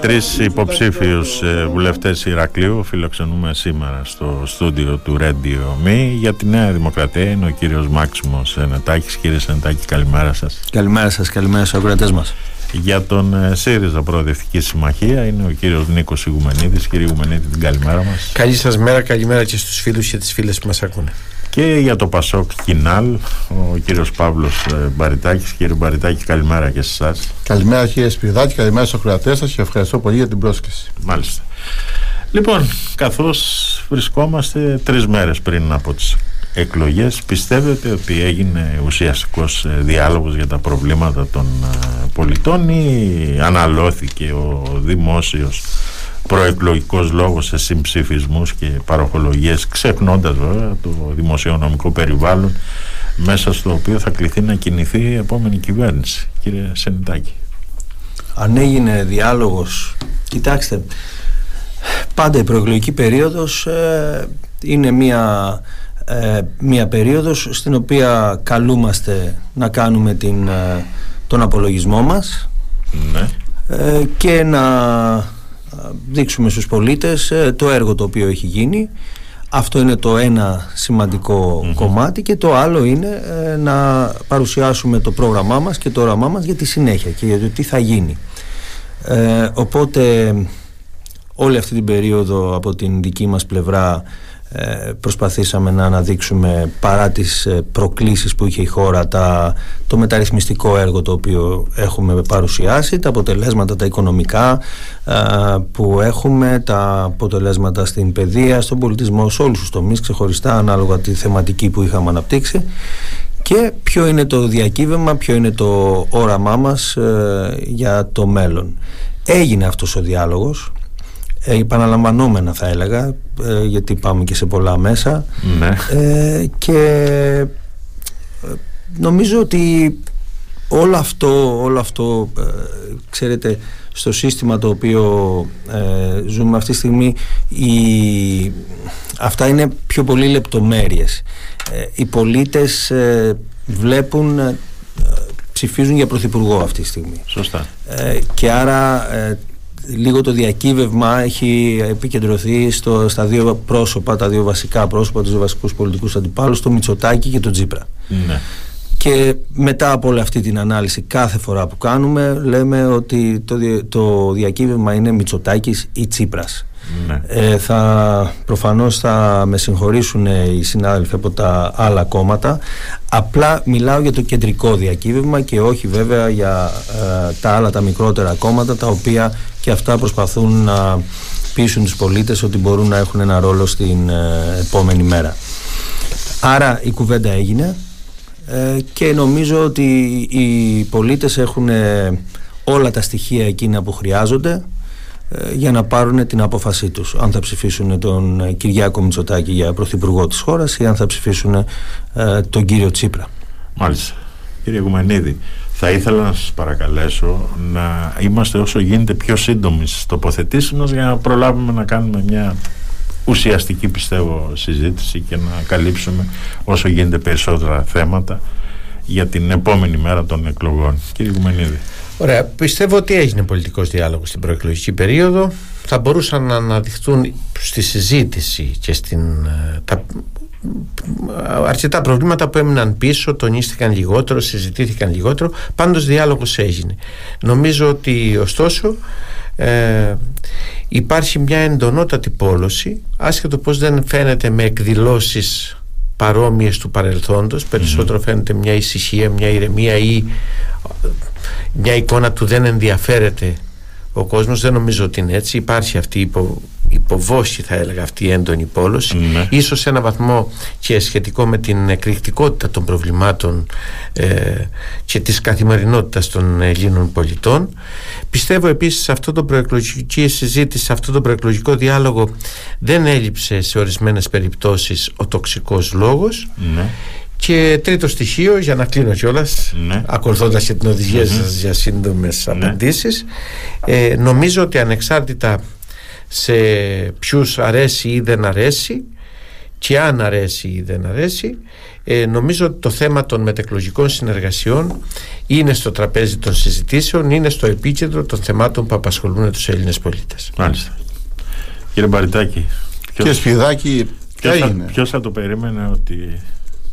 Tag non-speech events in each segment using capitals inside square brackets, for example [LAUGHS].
Τρεις υποψήφιους ε, βουλευτές Ηρακλείου φιλοξενούμε σήμερα στο στούντιο του Radio Me. Για τη Νέα Δημοκρατία είναι ο κύριος Μάξιμος Σενετάκης Κύριε Σενετάκη καλημέρα σας. Καλημέρα σας, καλημέρα στους ακροατές μας. Για τον ε, ΣΥΡΙΖΑ Προοδευτική Συμμαχία είναι ο κύριος Νίκος Ιγουμενίδης Κύριε Ιγουμενίδη την καλημέρα μας. Καλή σας μέρα, καλημέρα και στους φίλους και τις φίλες που μας ακούνε και για το Πασόκ Κινάλ ο κύριος Παύλος ε, Μπαριτάκης. Κύριε Μπαριτάκη καλημέρα και σε εσάς. Καλημέρα κύριε Σπυρδάκη, καλημέρα στους ακροατές σας και ευχαριστώ πολύ για την πρόσκληση. Μάλιστα. Λοιπόν, καθώς βρισκόμαστε τρεις μέρες πριν από τις εκλογές πιστεύετε ότι έγινε ουσιαστικός ε, διάλογος για τα προβλήματα των ε, πολιτών ή αναλώθηκε ο δημόσιος προεκλογικός λόγος σε συμψηφισμούς και παροχολογίες ξεχνώντας βέβαια το δημοσιονομικό περιβάλλον μέσα στο οποίο θα κληθεί να κινηθεί η επόμενη κυβέρνηση. Κύριε Σενιτάκη Αν έγινε διάλογος κοιτάξτε πάντα η προεκλογική περίοδος ε, είναι μια ε, μια περίοδος στην οποία καλούμαστε να κάνουμε την, ε, τον απολογισμό μας. Ναι. ε, και να δείξουμε στους πολίτες το έργο το οποίο έχει γίνει. Αυτό είναι το ένα κομμάτι και το άλλο είναι να παρουσιάσουμε το πρόγραμμά μας και το όραμά μας για τη συνέχεια και για το τι θα γίνει. Οπότε όλη αυτή την περίοδο από την δική μας πλευρά ε, προσπαθήσαμε να αναδείξουμε παρά τις ε, προκλήσεις που είχε η χώρα τα, το μεταρρυθμιστικό έργο το οποίο έχουμε παρουσιάσει τα αποτελέσματα τα οικονομικά ε, που έχουμε τα αποτελέσματα στην παιδεία, στον πολιτισμό σε όλους τους τομείς ξεχωριστά ανάλογα τη θεματική που είχαμε αναπτύξει και ποιο είναι το διακύβευμα, ποιο είναι το όραμά μας για το μέλλον. Έγινε αυτός ο διάλογος ε, επαναλαμβανόμενα θα έλεγα ε, γιατί πάμε και σε πολλά μέσα ναι. ε, και ε, νομίζω ότι όλο αυτό, όλο αυτό ξέρετε στο σύστημα το οποίο ζούμε αυτή τη στιγμή η, αυτά είναι πιο πολύ λεπτομέρειες οι πολίτες βλέπουν ψηφίζουν για πρωθυπουργό αυτή τη στιγμή Σωστά. και άρα λίγο το διακύβευμα έχει επικεντρωθεί στο, στα δύο πρόσωπα, τα δύο βασικά πρόσωπα, τους βασικούς πολιτικούς αντιπάλους, το Μητσοτάκη και το Τζίπρα. Ναι. Και μετά από όλη αυτή την ανάλυση κάθε φορά που κάνουμε λέμε ότι το, το διακύβευμα είναι Μητσοτάκης ή Τσίπρας. Ναι. Ε, θα, προφανώς θα με συγχωρήσουν οι συνάδελφοι από τα άλλα κόμματα απλά μιλάω για το κεντρικό διακύβευμα και όχι βέβαια για ε, τα άλλα τα μικρότερα κόμματα τα οποία και αυτά προσπαθούν να πείσουν τους πολίτες ότι μπορούν να έχουν ένα ρόλο στην ε, επόμενη μέρα. Άρα η κουβέντα έγινε ε, και νομίζω ότι οι πολίτες έχουν όλα τα στοιχεία εκείνα που χρειάζονται ε, για να πάρουν την απόφασή τους. Αν θα ψηφίσουν τον ε, Κυριάκο Μητσοτάκη για πρωθυπουργό της χώρας ή αν θα ψηφίσουν ε, τον κύριο Τσίπρα. Μάλιστα. Κύριε Γουμανίδη θα ήθελα να σας παρακαλέσω να είμαστε όσο γίνεται πιο σύντομοι στις τοποθετήσεις μας για να προλάβουμε να κάνουμε μια ουσιαστική πιστεύω συζήτηση και να καλύψουμε όσο γίνεται περισσότερα θέματα για την επόμενη μέρα των εκλογών. Κύριε Γουμανίδη. Ωραία. Πιστεύω ότι έγινε πολιτικός διάλογος στην προεκλογική περίοδο. Θα μπορούσαν να αναδειχθούν στη συζήτηση και στην. Ε, τα, αρκετά προβλήματα που έμειναν πίσω, τονίστηκαν λιγότερο, συζητήθηκαν λιγότερο. Πάντως διάλογος έγινε. Νομίζω ότι ωστόσο ε, υπάρχει μια εντονότατη πόλωση, άσχετο πως δεν φαίνεται με εκδηλώσεις παρόμοιες του παρελθόντος, φαίνεται μια ησυχία, μια ηρεμία ή μια εικόνα του δεν ενδιαφέρεται ο κόσμος δεν νομίζω ότι είναι έτσι υπάρχει αυτή η υπο, υποβόση θα έλεγα αυτή η έντονη πόλωση ναι. ίσως σε ένα βαθμό και σχετικό με την εκρηκτικότητα των προβλημάτων ε, και της καθημερινότητας των Ελλήνων πολιτών πιστεύω επίσης σε αυτό το προεκλογική συζήτηση σε αυτό το προεκλογικό διάλογο δεν έλειψε σε ορισμένες περιπτώσεις ο τοξικός λόγος ναι. Και τρίτο στοιχείο, για να κλείνω κιόλας, ναι. ακολουθώντας και την οδηγία σας για σύντομες ναι. απαντήσεις, ε, νομίζω ότι ανεξάρτητα σε ποιους αρέσει ή δεν αρέσει και αν αρέσει ή δεν αρέσει ε, νομίζω ότι το θέμα των μετεκλογικών συνεργασιών είναι στο τραπέζι των συζητήσεων είναι στο επίκεντρο των θεμάτων που απασχολούν τους Έλληνες πολίτες Μάλιστα Κύριε Μπαριτάκη Κύριε Σπιδάκη ποιος θα, ποιος θα το περίμενε ότι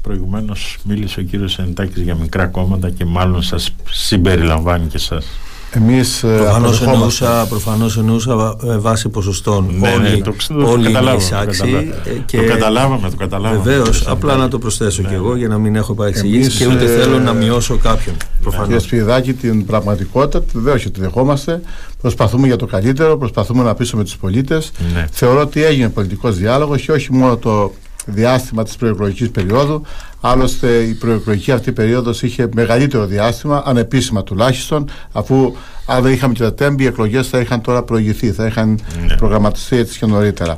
προηγουμένως μίλησε ο κύριος Εντάκης για μικρά κόμματα και μάλλον σας συμπεριλαμβάνει και σας. Εμείς ε, προφανώς εννοούσα, προφανώς εννοούσα ε, βάση ποσοστών. Ναι, ναι, όλοι, το, το, όλοι το καταλάβαμε, και το καταλάβαμε, το καταλάβαμε. βεβαίως, απλά να το προσθέσω ναι. και εγώ για να μην έχω παρεξηγήσει και ούτε θέλω να μειώσω κάποιον προφανώς. Κύριε Σπιδάκη την πραγματικότητα βεβαίω και τη δεχόμαστε. Προσπαθούμε για το καλύτερο προσπαθούμε να πείσουμε τους πολίτες. Ναι. θεωρώ ότι έγινε πολιτικός διάλογος και όχι μόνο το διάστημα της προεκλογικής περίοδου Άλλωστε η προεκλογική αυτή περίοδος είχε μεγαλύτερο διάστημα, ανεπίσημα τουλάχιστον, αφού αν δεν είχαμε και τα τέμπη, οι εκλογές θα είχαν τώρα προηγηθεί, θα είχαν ναι. προγραμματιστεί έτσι και νωρίτερα.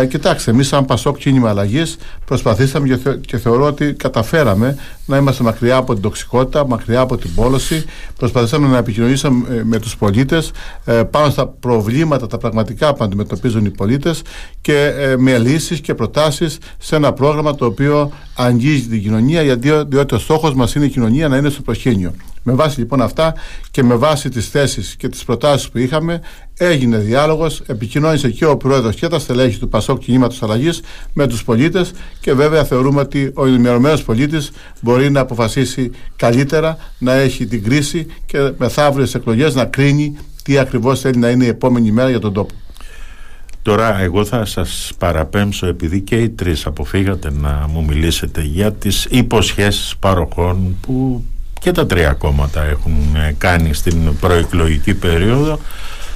Ε, κοιτάξτε, εμείς, σαν Πασόκ κίνημα αλλαγής, προσπαθήσαμε και, θε, και, θεωρώ ότι καταφέραμε να είμαστε μακριά από την τοξικότητα, μακριά από την πόλωση. Προσπαθήσαμε να επικοινωνήσουμε ε, με τους πολίτες ε, πάνω στα προβλήματα, τα πραγματικά που αντιμετωπίζουν οι πολίτες και ε, με λύσεις και προτάσεις σε ένα πρόγραμμα το οποίο αγγίζει την κοινωνία, γιατί, διότι ο στόχος μας είναι η κοινωνία να είναι στο προσκήνιο. Με βάση λοιπόν αυτά και με βάση τις θέσεις και τις προτάσεις που είχαμε έγινε διάλογος, επικοινώνησε και ο Πρόεδρος και τα στελέχη του Πασόκ Κινήματος Αλλαγής με τους πολίτες και βέβαια θεωρούμε ότι ο ενημερωμένος πολίτης μπορεί να αποφασίσει καλύτερα, να έχει την κρίση και μεθαύριες εκλογές να κρίνει τι ακριβώς θέλει να είναι η επόμενη μέρα για τον τόπο. Τώρα εγώ θα σας παραπέμψω επειδή και οι τρεις αποφύγατε να μου μιλήσετε για τις υποσχέσεις παροχών που και τα τρία κόμματα έχουν ε, κάνει στην προεκλογική περίοδο.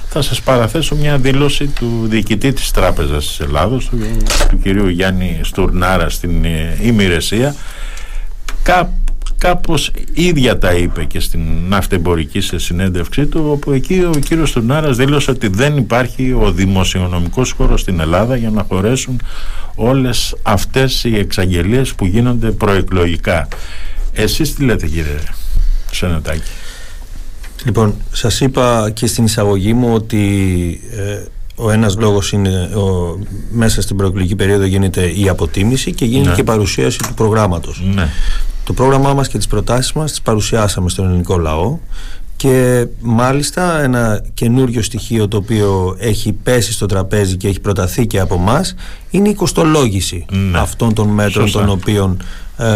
Θα σας παραθέσω μια δήλωση του διοικητή της Τράπεζας της Ελλάδος του, του κυρίου Γιάννη Στουρνάρα στην ε, ημηρεσία Κά, κάπως ίδια τα είπε και στην ναυτεμπορική σε συνέντευξή του όπου εκεί ο κύριος Στουρνάρας δήλωσε ότι δεν υπάρχει ο δημοσιονομικός χώρος στην Ελλάδα για να χωρέσουν όλες αυτές οι εξαγγελίες που γίνονται προεκλογικά εσείς τι λέτε κύριε Σενετάκη. Λοιπόν, σας είπα και στην εισαγωγή μου ότι ε, ο ένας λόγος είναι ο, μέσα στην προεκλογική περίοδο γίνεται η αποτίμηση και γίνεται ναι. και η παρουσίαση του προγράμματος. Ναι. Το πρόγραμμά μας και τις προτάσεις μας τις παρουσιάσαμε στον ελληνικό λαό και μάλιστα ένα καινούριο στοιχείο το οποίο έχει πέσει στο τραπέζι και έχει προταθεί και από εμά είναι η κοστολόγηση ναι. αυτών των μέτρων των οποίων ε,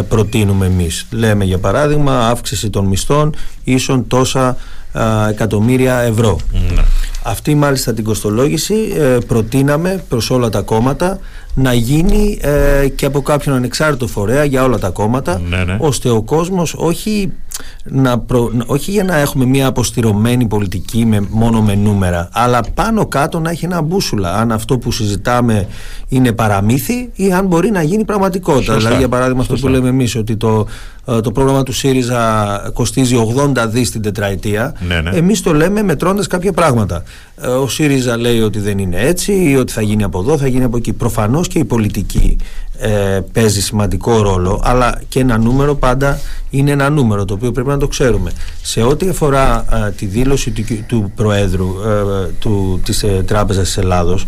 προτείνουμε εμείς. Λέμε για παράδειγμα αύξηση των μισθών ίσον τόσα ε, εκατομμύρια ευρώ. Ναι. Αυτή μάλιστα την κοστολόγηση ε, προτείναμε προς όλα τα κόμματα να γίνει ε, και από κάποιον ανεξάρτητο φορέα για όλα τα κόμματα ναι, ναι. ώστε ο κόσμος όχι, να όχι για να έχουμε μια αποστηρωμένη πολιτική με, μόνο με νούμερα αλλά πάνω κάτω να έχει ένα μπούσουλα. Αν αυτό που συζητάμε είναι παραμύθι ή αν μπορεί να γίνει πραγματικότητα. Δηλαδή για παράδειγμα αυτό που λέμε εμείς ότι το, ε, το πρόγραμμα του ΣΥΡΙΖΑ κοστίζει 80 δις την τετραετία ναι, ναι. εμείς το λέμε μετρώντας κάποια πράγματα. Ε, ο ΣΥΡΙΖΑ λέει ότι δεν είναι έτσι ή ότι θα γίνει από εδώ, θα γίνει από εκεί. Προφανώς και η πολιτική ε, παίζει σημαντικό ρόλο αλλά και ένα νούμερο πάντα είναι ένα νούμερο το οποίο πρέπει να το ξέρουμε. Σε ό,τι αφορά ε, τη δήλωση του, του Προέδρου ε, του, της ε, Τράπεζας της Ελλάδος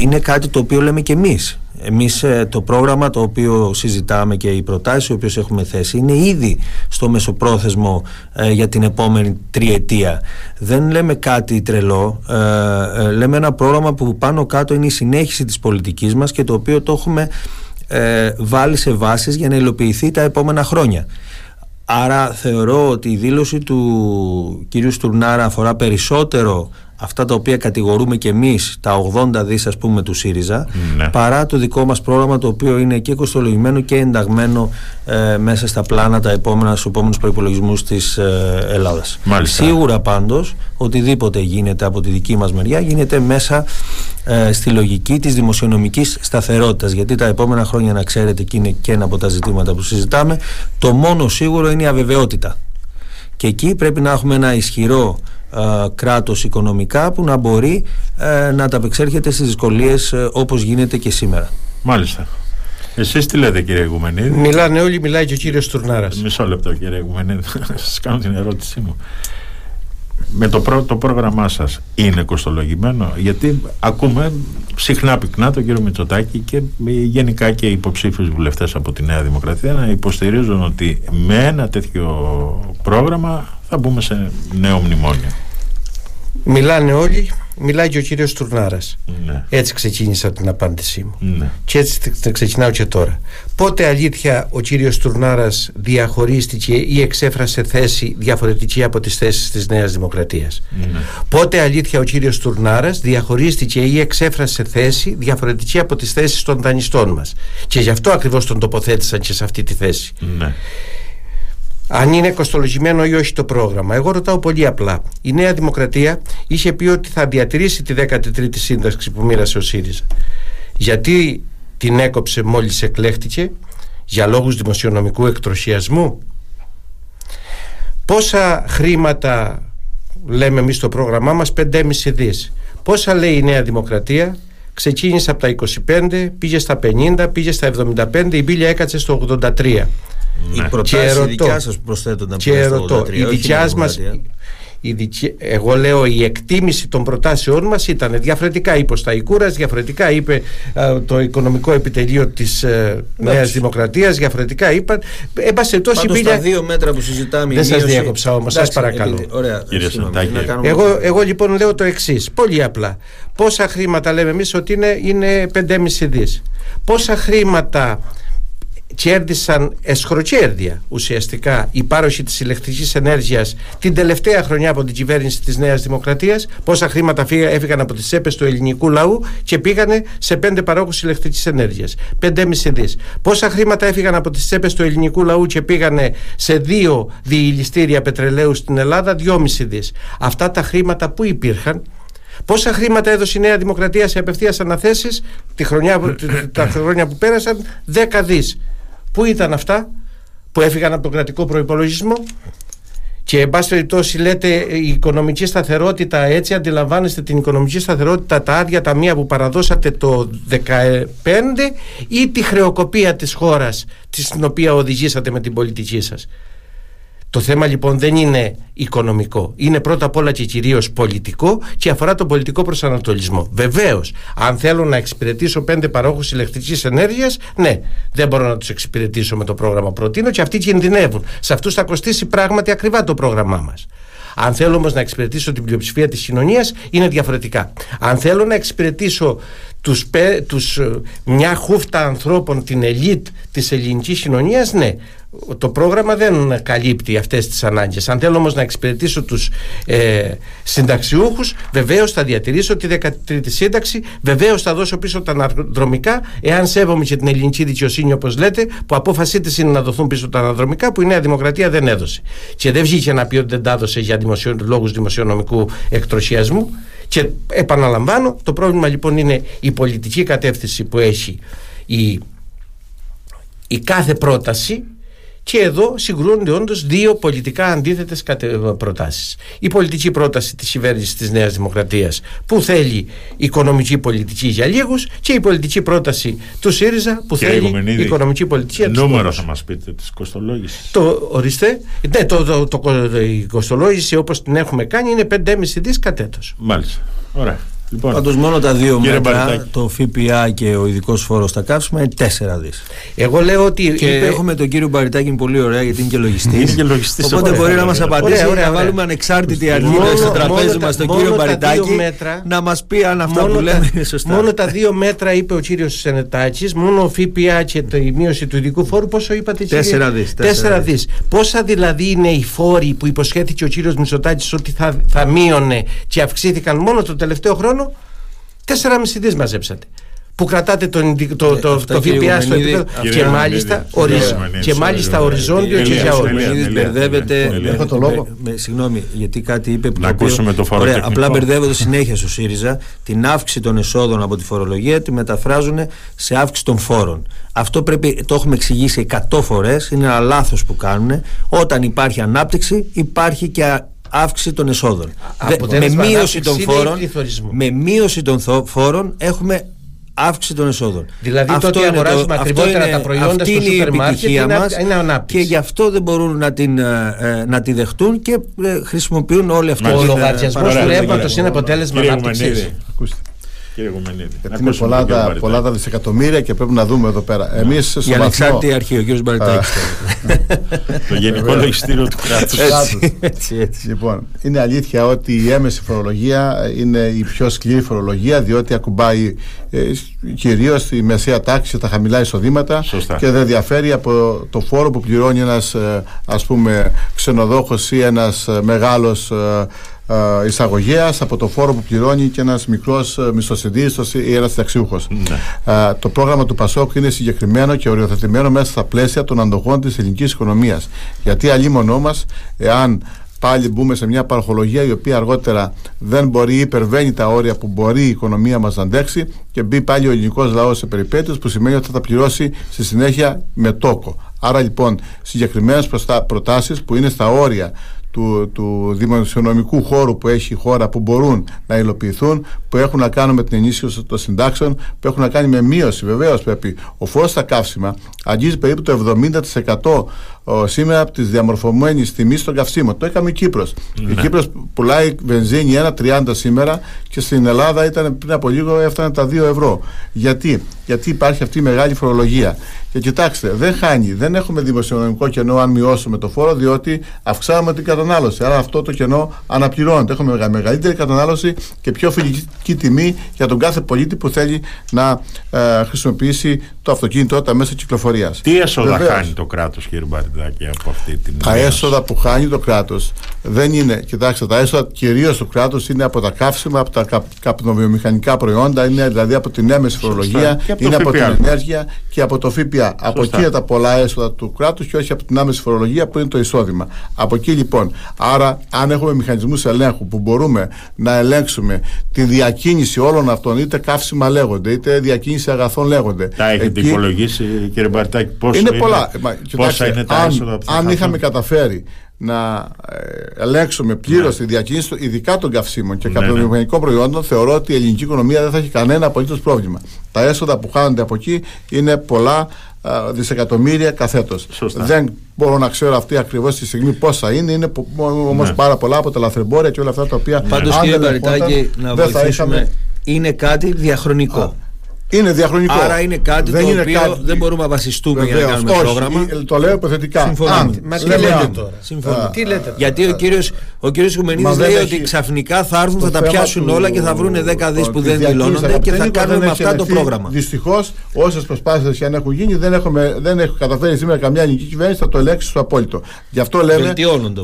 είναι κάτι το οποίο λέμε και εμείς εμείς ε, το πρόγραμμα το οποίο συζητάμε και οι προτάσεις οι οποίες έχουμε θέσει είναι ήδη στο μεσοπρόθεσμο ε, για την επόμενη τριετία. Δεν λέμε κάτι τρελό, ε, λέμε ένα πρόγραμμα που πάνω κάτω είναι η συνέχιση της πολιτικής μας και το οποίο το έχουμε βάλει σε βάσεις για να υλοποιηθεί τα επόμενα χρόνια. Άρα θεωρώ ότι η δήλωση του κυρίου Στουρνάρα αφορά περισσότερο αυτά τα οποία κατηγορούμε και εμείς τα 80 δις ας πούμε του ΣΥΡΙΖΑ ναι. παρά το δικό μας πρόγραμμα το οποίο είναι και κοστολογημένο και ενταγμένο ε, μέσα στα πλάνα τα επόμενα, στους επόμενους προϋπολογισμούς της ε, Ελλάδας. Σίγουρα πάντως οτιδήποτε γίνεται από τη δική μας μεριά γίνεται μέσα ε, στη λογική της δημοσιονομικής σταθερότητας γιατί τα επόμενα χρόνια να ξέρετε και είναι και ένα από τα ζητήματα που συζητάμε το μόνο σίγουρο είναι η αβεβαιότητα και εκεί πρέπει να έχουμε ένα ισχυρό ε, κράτος οικονομικά που να μπορεί ε, να ανταπεξέρχεται στις δυσκολίες ε, όπως γίνεται και σήμερα. Μάλιστα. Εσείς τι λέτε, κύριε Γουμενίδη; Μιλάνε όλοι, μιλάει και ο κύριος Τουρνάρας. Μισό λεπτό, κύριε Γουμενίδη. [LAUGHS] Σας κάνω την ερώτησή μου. με το, προ, το πρόγραμμά σας είναι κοστολογημένο; Γιατί ακούμε συχνά πυκνά τον κύριο Μητσοτάκη και γενικά και οι υποψήφιους βουλευτές από τη Νέα Δημοκρατία να υποστηρίζουν ότι με ένα τέτοιο πρόγραμμα θα μπούμε σε νέο μνημόνιο. Μιλάνε όλοι μιλάει και ο κύριος Τουρνάρας ναι. έτσι ξεκίνησα την απάντησή μου ναι. και έτσι ξεκινάω και τώρα πότε αλήθεια ο κύριος Τουρνάρας διαχωρίστηκε ή εξέφρασε θέση διαφορετική από τις θέσεις της Νέας Δημοκρατίας; Ναι. πότε αλήθεια ο κύριος Τουρνάρας διαχωρίστηκε ή εξέφρασε θέση διαφορετική από τις θέσεις των δανειστών μας; Και γι' αυτό ακριβώς τον τοποθέτησαν και σε αυτή τη θέση ναι αν είναι κοστολογημένο ή όχι το πρόγραμμα. Εγώ ρωτάω πολύ απλά. Η Νέα Δημοκρατία είχε πει ότι θα διατηρήσει τη 13η σύνταξη που μοίρασε ο ΣΥΡΙΖΑ. Γιατί την έκοψε μόλις εκλέχτηκε; Για λόγους δημοσιονομικού εκτροσιασμού. Πόσα χρήματα λέμε εμείς στο πρόγραμμά μας 5,5 δις. Πόσα λέει η Νέα Δημοκρατία ξεκίνησε από τα 25, πήγε στα 50, πήγε στα 75, η Μπίλια έκατσε στο 83. Ναι. Οι προτάσει δικιά σας προσθέτονταν και ρωτώ, η δικιάς μα. Εγώ λέω η εκτίμηση των προτάσεών μας ήταν διαφορετικά είπε ο Σταϊκούρας, διαφορετικά είπε το οικονομικό επιτελείο της ε, Νέας Δημοκρατίας, διαφορετικά είπαν. Έμπασε τόση πήλια... τα δύο μέτρα που συζητάμε... Δεν σας διέκοψα όμως, σας παρακαλώ. Ωραία, εγώ, εγώ λοιπόν λέω το εξής, πολύ απλά. Πόσα χρήματα λέμε εμείς ότι είναι, είναι 5,5 δις. Πόσα χρήματα κέρδισαν εσχροκέρδια ουσιαστικά οι πάροχοι της ηλεκτρικής ενέργειας την τελευταία χρονιά από την κυβέρνηση της Νέας Δημοκρατίας. Πόσα χρήματα έφυγαν από τις τσέπες του ελληνικού λαού και πήγανε σε πέντε παρόχους ηλεκτρικής ενέργειας. 5,5 δις. Πόσα χρήματα έφυγαν από τις τσέπες του ελληνικού λαού και πήγανε σε δύο διηλιστήρια πετρελαίου στην Ελλάδα; 2,5 δις. Αυτά τα χρήματα που υπήρχαν Πόσα χρήματα έδωσε η Νέα Δημοκρατία σε απευθείας αναθέσεις τη χρονιά, τα [COUGHS] χρόνια που πέρασαν, 10 δις. Πού ήταν αυτά που έφυγαν από τον κρατικό προϋπολογισμό; Και εν πάση περιπτώσει λέτε η οικονομική σταθερότητα έτσι αντιλαμβάνεστε την οικονομική σταθερότητα τα άδεια ταμεία που παραδώσατε το 2015 ή τη χρεοκοπία της χώρας στην οποία οδηγήσατε με την πολιτική σας; Το θέμα λοιπόν δεν είναι οικονομικό. Είναι πρώτα απ' όλα και κυρίως πολιτικό και αφορά τον πολιτικό προσανατολισμό. Βεβαίως, αν θέλω να εξυπηρετήσω πέντε παρόχους ηλεκτρικής ενέργειας, ναι, δεν μπορώ να τους εξυπηρετήσω με το πρόγραμμα προτείνω και αυτοί κινδυνεύουν. Σε αυτούς θα κοστίσει πράγματι ακριβά το πρόγραμμά μας. Αν θέλω όμως να εξυπηρετήσω την πλειοψηφία της κοινωνίας, είναι διαφορετικά. Αν θέλω να εξυπηρετήσω τους, τους, ε, μια χούφτα ανθρώπων, την ελίτ της ελληνικής κοινωνίας, ναι, το πρόγραμμα δεν καλύπτει αυτές τις ανάγκες. Αν θέλω όμως να εξυπηρετήσω τους ε, συνταξιούχους, βεβαίως θα διατηρήσω τη 13η σύνταξη, βεβαίως θα δώσω πίσω τα αναδρομικά, εάν σέβομαι και την ελληνική δικαιοσύνη όπως λέτε, που απόφασή της είναι να δοθούν πίσω τα αναδρομικά, που η Νέα Δημοκρατία δεν έδωσε. Και δεν βγήκε να πει ότι δεν τα έδωσε για δημοσιο, λόγους δημοσιονομικού εκτροσιασμού. Και επαναλαμβάνω, το πρόβλημα λοιπόν είναι η πολιτική κατεύθυνση που έχει η, η κάθε πρόταση και εδώ συγκρούνται όντως δύο πολιτικά αντίθετες προτάσεις. Η πολιτική πρόταση της κυβέρνησης της Νέας Δημοκρατίας που θέλει οικονομική πολιτική για λίγους και η πολιτική πρόταση του ΣΥΡΙΖΑ που θέλει οικονομική πολιτική για τους Νούμερο θα μας πείτε της κοστολόγησης. Το ορίστε. Ναι, το, το, το, η κοστολόγηση όπως την έχουμε κάνει είναι 5,5 δις κατέτο. Μάλιστα. Ωραία. Λοιπόν, Πάντως μόνο τα δύο μέτρα, το ΦΠΑ και ο ειδικός φόρος στα καύσιμα είναι 4 δις. Εγώ λέω ότι. Και είπε... έχουμε τον κύριο Μπαριτάκη πολύ ωραία γιατί είναι και λογιστής. είναι και λογιστής, Οπότε ωραία, μπορεί ωραία, να μας απαντήσει ωραία, να βάλουμε ανεξάρτητη αρχή στο τραπέζι μας τον κύριο Μπαριτάκη μέτρα, να μας πει αν αυτά που λέμε είναι σωστά. Μόνο τα δύο μέτρα είπε ο κύριος Σενετάκης, μόνο ο ΦΠΑ και η μείωση του ειδικού φόρου, πόσο είπατε, 4 δις. 4 δις. Πόσα δηλαδή είναι οι φόροι που υποσχέθηκε ο κύριος Μισοτάκη ότι θα, θα μείωνε και αυξήθηκαν μόνο το τελευταίο χρόνο; 4,5 δις μαζέψατε που κρατάτε τον, το, το, το, το ΦΠΑ στο επίπεδο και μάλιστα, και μάλιστα οριζόντιο και για όλους. Μπερδεύεται. Συγγνώμη, γιατί κάτι είπε που. Να ακούσουμε το φορολογικό. Απλά μπερδεύονται συνέχεια στο ΣΥΡΙΖΑ την αύξηση των εσόδων από τη φορολογία τη μεταφράζουν σε αύξηση των φόρων. Αυτό πρέπει, το έχουμε εξηγήσει 100 φορές, είναι ένα λάθος που κάνουν. Όταν υπάρχει ανάπτυξη, υπάρχει και αύξηση των εσόδων. με, μείωση των φόρων, με μείωση των φόρων έχουμε αύξηση των εσόδων. Δηλαδή αυτό τότε αγοράζουμε ακριβότερα τα προϊόντα στο σούπερ μάρκετ είναι, είναι ανάπτυξη. Και γι' αυτό δεν μπορούν να, την, ε, να τη δεχτούν και ε, χρησιμοποιούν όλοι αυτό. Ο λογαριασμός του ρεύματος είναι αποτέλεσμα ανάπτυξη. Κύριε Γουμενίδη. Γιατί είναι πολλά τα, πολλά τα δισεκατομμύρια και πρέπει να δούμε εδώ πέρα. Εμείς στο Η ανεξάρτητη αρχή, ο κ. Μπαριτάκης. [LAUGHS] Το γενικό λογιστήριο του κράτους. Έτσι, έτσι. Λοιπόν, είναι αλήθεια ότι η έμεση φορολογία είναι η πιο σκληρή φορολογία διότι ακουμπάει ε, κυρίως τη μεσαία τάξη, τα χαμηλά εισοδήματα Σωστά. και δεν διαφέρει από το φόρο που πληρώνει ένας ας πούμε ξενοδόχος ή ένας μεγάλος ε, εισαγωγέας από το φόρο που πληρώνει και ένας μικρός ε, μισθοσυντήρητο ή ένας συνταξιούχος. Ναι. Ε, το πρόγραμμα του Πασόκ είναι συγκεκριμένο και οριοθετημένο μέσα στα πλαίσια των αντοχών της ελληνικής οικονομίας. Γιατί αλλήμονό μας, εάν πάλι μπούμε σε μια παροχολογία η οποία αργότερα δεν μπορεί ή υπερβαίνει τα όρια που μπορεί η οικονομία μας να αντέξει και μπει πάλι ο ελληνικός λαός σε περιπέτειες που σημαίνει ότι θα τα πληρώσει στη συνέχεια με τόκο. Άρα λοιπόν συγκεκριμένες προτάσεις που είναι στα όρια του, του δημοσιονομικού χώρου που έχει η χώρα που μπορούν να υλοποιηθούν, που έχουν να κάνουν με την ενίσχυση των συντάξεων, που έχουν να κάνει με μείωση. Βεβαίως πρέπει. Ο φόρος στα καύσιμα αγγίζει περίπου το 70% σήμερα από τη διαμορφωμένης τιμής των καυσίμων. Το έκαμε η Κύπρος. Ναι. Η Κύπρος πουλάει βενζίνη 1,30 σήμερα και στην Ελλάδα ήταν πριν από λίγο έφτανε τα 2 ευρώ. Γιατί, Γιατί υπάρχει αυτή η μεγάλη φορολογία. Και κοιτάξτε, δεν χάνει, δεν έχουμε δημοσιονομικό κενό αν μειώσουμε το φόρο, διότι αυξάνουμε την κατανάλωση. Άρα αυτό το κενό αναπληρώνεται. Έχουμε μεγαλύτερη κατανάλωση και πιο φιλική τιμή για τον κάθε πολίτη που θέλει να ε, χρησιμοποιήσει το αυτοκίνητο, τα μέσα κυκλοφορίας. Τι έσοδα χάνει το κράτος, κύριε Μπαρδάκη, από αυτή την. Τα έσοδα που χάνει το κράτος δεν είναι, κοιτάξτε, τα έσοδα κυρίως του κράτους είναι από τα καύσιμα, από τα καπνοβιομηχανικά προϊόντα, είναι δηλαδή από την έμεση φορολογία, είναι από την ενέργεια και από το ΦΠΑ. Από εκεί είναι τα πολλά έσοδα του κράτους και όχι από την άμεση φορολογία που είναι το εισόδημα. Από εκεί λοιπόν. Άρα, αν έχουμε μηχανισμούς ελέγχου που μπορούμε να ελέγξουμε τη διακίνηση όλων αυτών, είτε καύσιμα λέγονται, είτε διακίνηση αγαθών λέγονται. Τα έχετε εκεί... υπολογίσει, κύριε Μπαρτάκη, πόσο είναι, είναι; πολλά. πόσα είναι τα αν, έσοδα Αν είχαμε καταφέρει να ε, ελέγξουμε πλήρως ναι. τη διακίνηση, ειδικά των καυσίμων και ναι, καπνοβιομηχανικών ναι. προϊόντων, θεωρώ ότι η ελληνική οικονομία δεν θα έχει κανένα απολύτως πρόβλημα. Τα έσοδα που χάνονται από εκεί είναι πολλά δισεκατομμύρια καθέτος. Δεν μπορώ να ξέρω αυτή ακριβώς τη στιγμή πόσα είναι. Είναι όμως ναι. πάρα πολλά από τα λαθρεμπόρια και όλα αυτά τα οποία. Πάντως, κύριε Καριτάκη, να βοηθήσουμε. Είχαμε... Είναι κάτι διαχρονικό. Είναι διαχρονικό. Άρα είναι κάτι δεν το είναι οποίο κάτι... δεν μπορούμε να βασιστούμε Βεβαίως, για να κάνουμε όχι, πρόγραμμα. Το λέω υποθετικά. Συμφωνώ. Μα τι λέτε τώρα; Συμφωνώ. Τι λέτε. Γιατί ο κύριο ο κύριος Χουμενίδης λέει ότι ξαφνικά θα έρθουν, θα τα πιάσουν όλα και θα βρουν 10 δις που δεν δηλώνονται και θα κάνουμε με αυτά το πρόγραμμα. Δυστυχώς, όσες προσπάθειες και αν έχουν γίνει, δεν έχω καταφέρει σήμερα καμιά ελληνική κυβέρνηση να το ελέγξει στο απόλυτο. Γι' αυτό λέμε. Βελτιώνονται.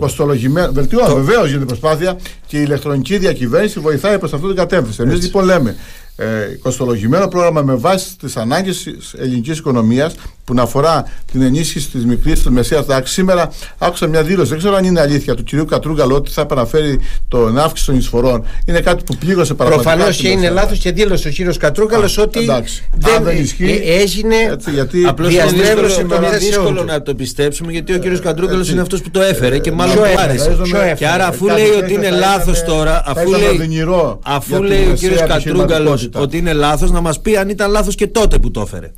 Βελτιώνονται. Βεβαίως γίνεται προσπάθεια και η ηλεκτρονική διακυβέρνηση βοηθάει προς αυτή την κατεύθυνση. Εμείς λοιπόν λέμε ε, κοστολογημένο πρόγραμμα με βάση τις ανάγκες της ελληνικής οικονομίας που να αφορά την ενίσχυση της μικρής και μεσαίας τάξης. Σήμερα άκουσα μια δήλωση, δεν ξέρω αν είναι αλήθεια, του κυρίου Κατρούγκαλο ότι θα επαναφέρει τον αύξηση των εισφορών. Είναι κάτι που πλήγωσε πραγματικά. Προφανώς και είναι λάθος και δήλωσε ο κύριος Κατρούγκαλος ότι εντάξει. δεν, δεν ισχύει, ε, έγινε. Έτσι, γιατί απλώς είναι δύσκολο, δύσκολο να το πιστέψουμε γιατί ο κύριος Κατρούγκαλος είναι αυτός που το έφερε και μάλλον το άρεσε. Και άρα αφού λέει ότι είναι λάθος τώρα, αφού λέει ο κύριο Κατρούγκαλος ότι είναι λάθος, να μας πει αν ήταν λάθος και τότε που το έφερε.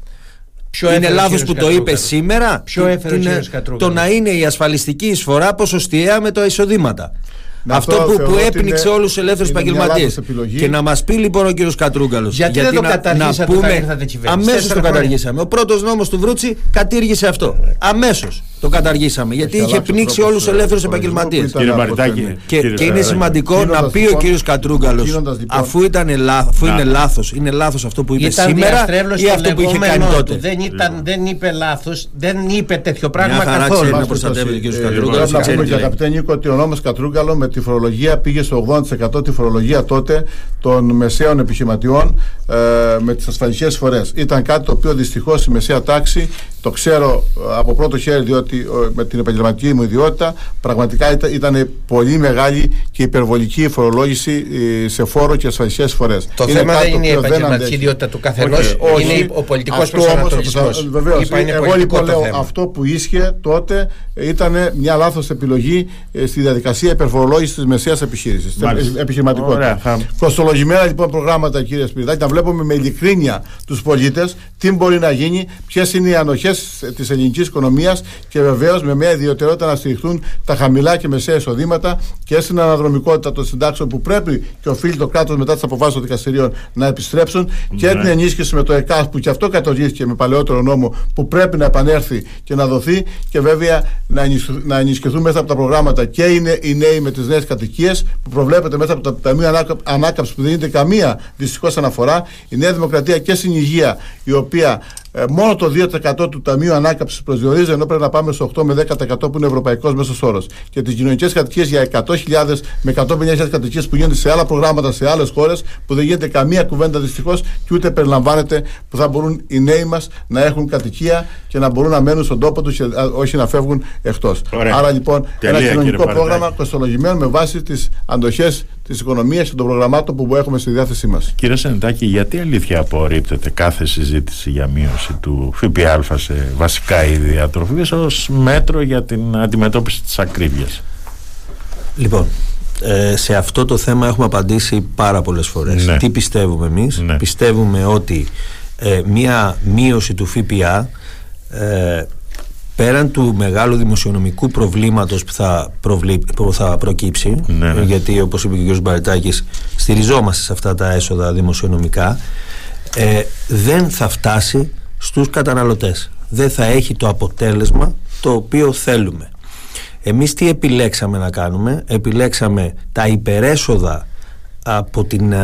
Ποιο είναι λάθος που το είπε σήμερα. Ποιο έφερε ο Το να είναι η ασφαλιστική εισφορά ποσοστιαία με τα εισοδήματα. Αυτό που, που έπνιξε όλους τους ελεύθερους επαγγελματίες. Και να μας πει λοιπόν ο κύριος Κατρούγκαλο. Γιατί, γιατί δεν το καταργήσατε πούμε, Αμέσως το καταργήσαμε. Ο πρώτος νόμος του Βρούτσι κατήργησε αυτό. Αμέσως το καταργήσαμε. Γιατί είχε πνίξει όλους τους ελεύθερους επαγγελματίες. Και, και είναι σημαντικό να πει ο κύριος Κατρούγκαλος, λοιπόν- αφού, ήταν αφού είναι λάθος, είναι λάθος αυτό που είπε σήμερα ή αυτό που είχε κάνει τότε. Δεν, ήταν, δεν είπε λάθος, δεν είπε τέτοιο πράγμα καθόλου. Να προστατεύει ο κύριος Κατρούγκαλος. Να πούμε και αγαπητέ Νίκο ότι ο νόμος Κατρούγκαλο με τη φορολογία πήγε στο 80% τη φορολογία τότε των μεσαίων επιχειρηματιών ε, με τις ασφαλιστικές φορές. Ήταν κάτι το οποίο δυστυχώς η μεσαία τάξη, το ξέρω ε, από πρώτο χέρι, διότι ότι με την επαγγελματική μου ιδιότητα πραγματικά ήταν, πολύ μεγάλη και υπερβολική φορολόγηση ε, σε φόρο και ασφαλιστικές φορές. Το είναι θέμα δεν είναι η επαγγελματική ιδιότητα του καθενός, είναι ο πολιτικός προσανατολισμός. Βεβαίως. Εγώ λοιπόν λέω αυτό που ίσχυε τότε ήταν μια λάθος επιλογή ε, στη διαδικασία υπερφορολόγησης της μεσαίας επιχείρησης. Επιχειρηματικότητας. Κοστολογημένα λοιπόν προγράμματα, κύριε Σπυριδάκη, να βλέπουμε με ειλικρίνεια τους πολίτες τι μπορεί να γίνει, ποιες είναι οι ανοχές της ελληνικής οικονομίας και βεβαίως με μια ιδιαιτερότητα να στηριχθούν τα χαμηλά και μεσαία εισοδήματα και στην αναδρομικότητα των συντάξεων που πρέπει και οφείλει το κράτος μετά τις αποφάσεις των δικαστηρίων να επιστρέψουν και ναι. την ενίσχυση με το ΕΚΑΣ που και αυτό κατοργήθηκε με παλαιότερο νόμο που πρέπει να επανέλθει και να δοθεί και βέβαια να ενισχυθούν μέσα από τα προγράμματα και είναι οι νέοι με τις νέες κατοικίες που προβλέπεται μέσα από το Ταμείο Ανάκαμψη που δεν είναι καμία δυστυχώς αναφορά. Η Νέα Δημοκρατία και στην υγεία η οποία ε, μόνο το 2% του Ταμείου Ανάκαμψης προσδιορίζει, ενώ πρέπει να πάμε στο 8 με 10% που είναι ευρωπαϊκός μέσος όρος. Και τις κοινωνικές κατοικίες για 100.000 με 150.000 κατοικίες που γίνονται σε άλλα προγράμματα σε άλλες χώρες, που δεν γίνεται καμία κουβέντα δυστυχώς και ούτε περιλαμβάνεται που θα μπορούν οι νέοι μας να έχουν κατοικία και να μπορούν να μένουν στον τόπο τους και όχι να φεύγουν εκτός. Άρα λοιπόν Τελεία, ένα κοινωνικό πρόγραμμα κοστολογημένο με βάση τις αντοχές της οικονομίας και των προγραμμάτων που έχουμε στη διάθεσή μας. Κύριε Σεντάκη, γιατί αλήθεια απορρίπτεται κάθε συζήτηση για μείωση του ΦΠΑ σε βασικά είδη διατροφή ως μέτρο για την αντιμετώπιση της ακρίβειας; Λοιπόν, ε, σε αυτό το θέμα έχουμε απαντήσει πάρα πολλές φορές. Ναι. Τι πιστεύουμε εμείς; Ναι. Πιστεύουμε ότι ε, μία μείωση του ΦΠΑ ε, πέραν του μεγάλου δημοσιονομικού προβλήματος που θα, που θα προκύψει ναι, ναι. γιατί όπως είπε και ο κ. Μπαρετάκης στηριζόμαστε σε αυτά τα έσοδα δημοσιονομικά ε, δεν θα φτάσει στους καταναλωτές δεν θα έχει το αποτέλεσμα το οποίο θέλουμε εμείς τι επιλέξαμε να κάνουμε; Επιλέξαμε τα υπερέσοδα από την,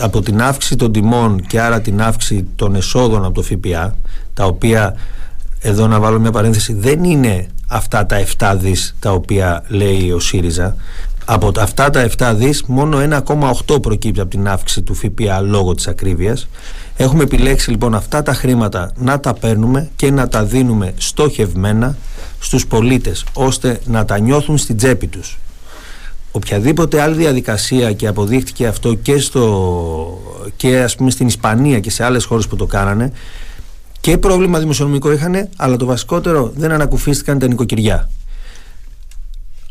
από την αύξηση των τιμών και άρα την αύξηση των εσόδων από το ΦΠΑ τα οποία εδώ να βάλω μια παρένθεση, δεν είναι αυτά τα 7 δις τα οποία λέει ο ΣΥΡΙΖΑ. Από αυτά τα 7 δις μόνο 1,8 προκύπτει από την αύξηση του ΦΠΑ λόγω της ακρίβειας. Έχουμε επιλέξει λοιπόν αυτά τα χρήματα να τα παίρνουμε και να τα δίνουμε στοχευμένα στους πολίτες ώστε να τα νιώθουν στην τσέπη τους. Οποιαδήποτε άλλη διαδικασία και αποδείχτηκε αυτό και, στο, και ας πούμε στην Ισπανία και σε άλλες χώρες που το κάνανε και πρόβλημα δημοσιονομικό είχαν, αλλά το βασικότερο δεν ανακουφίστηκαν τα νοικοκυριά.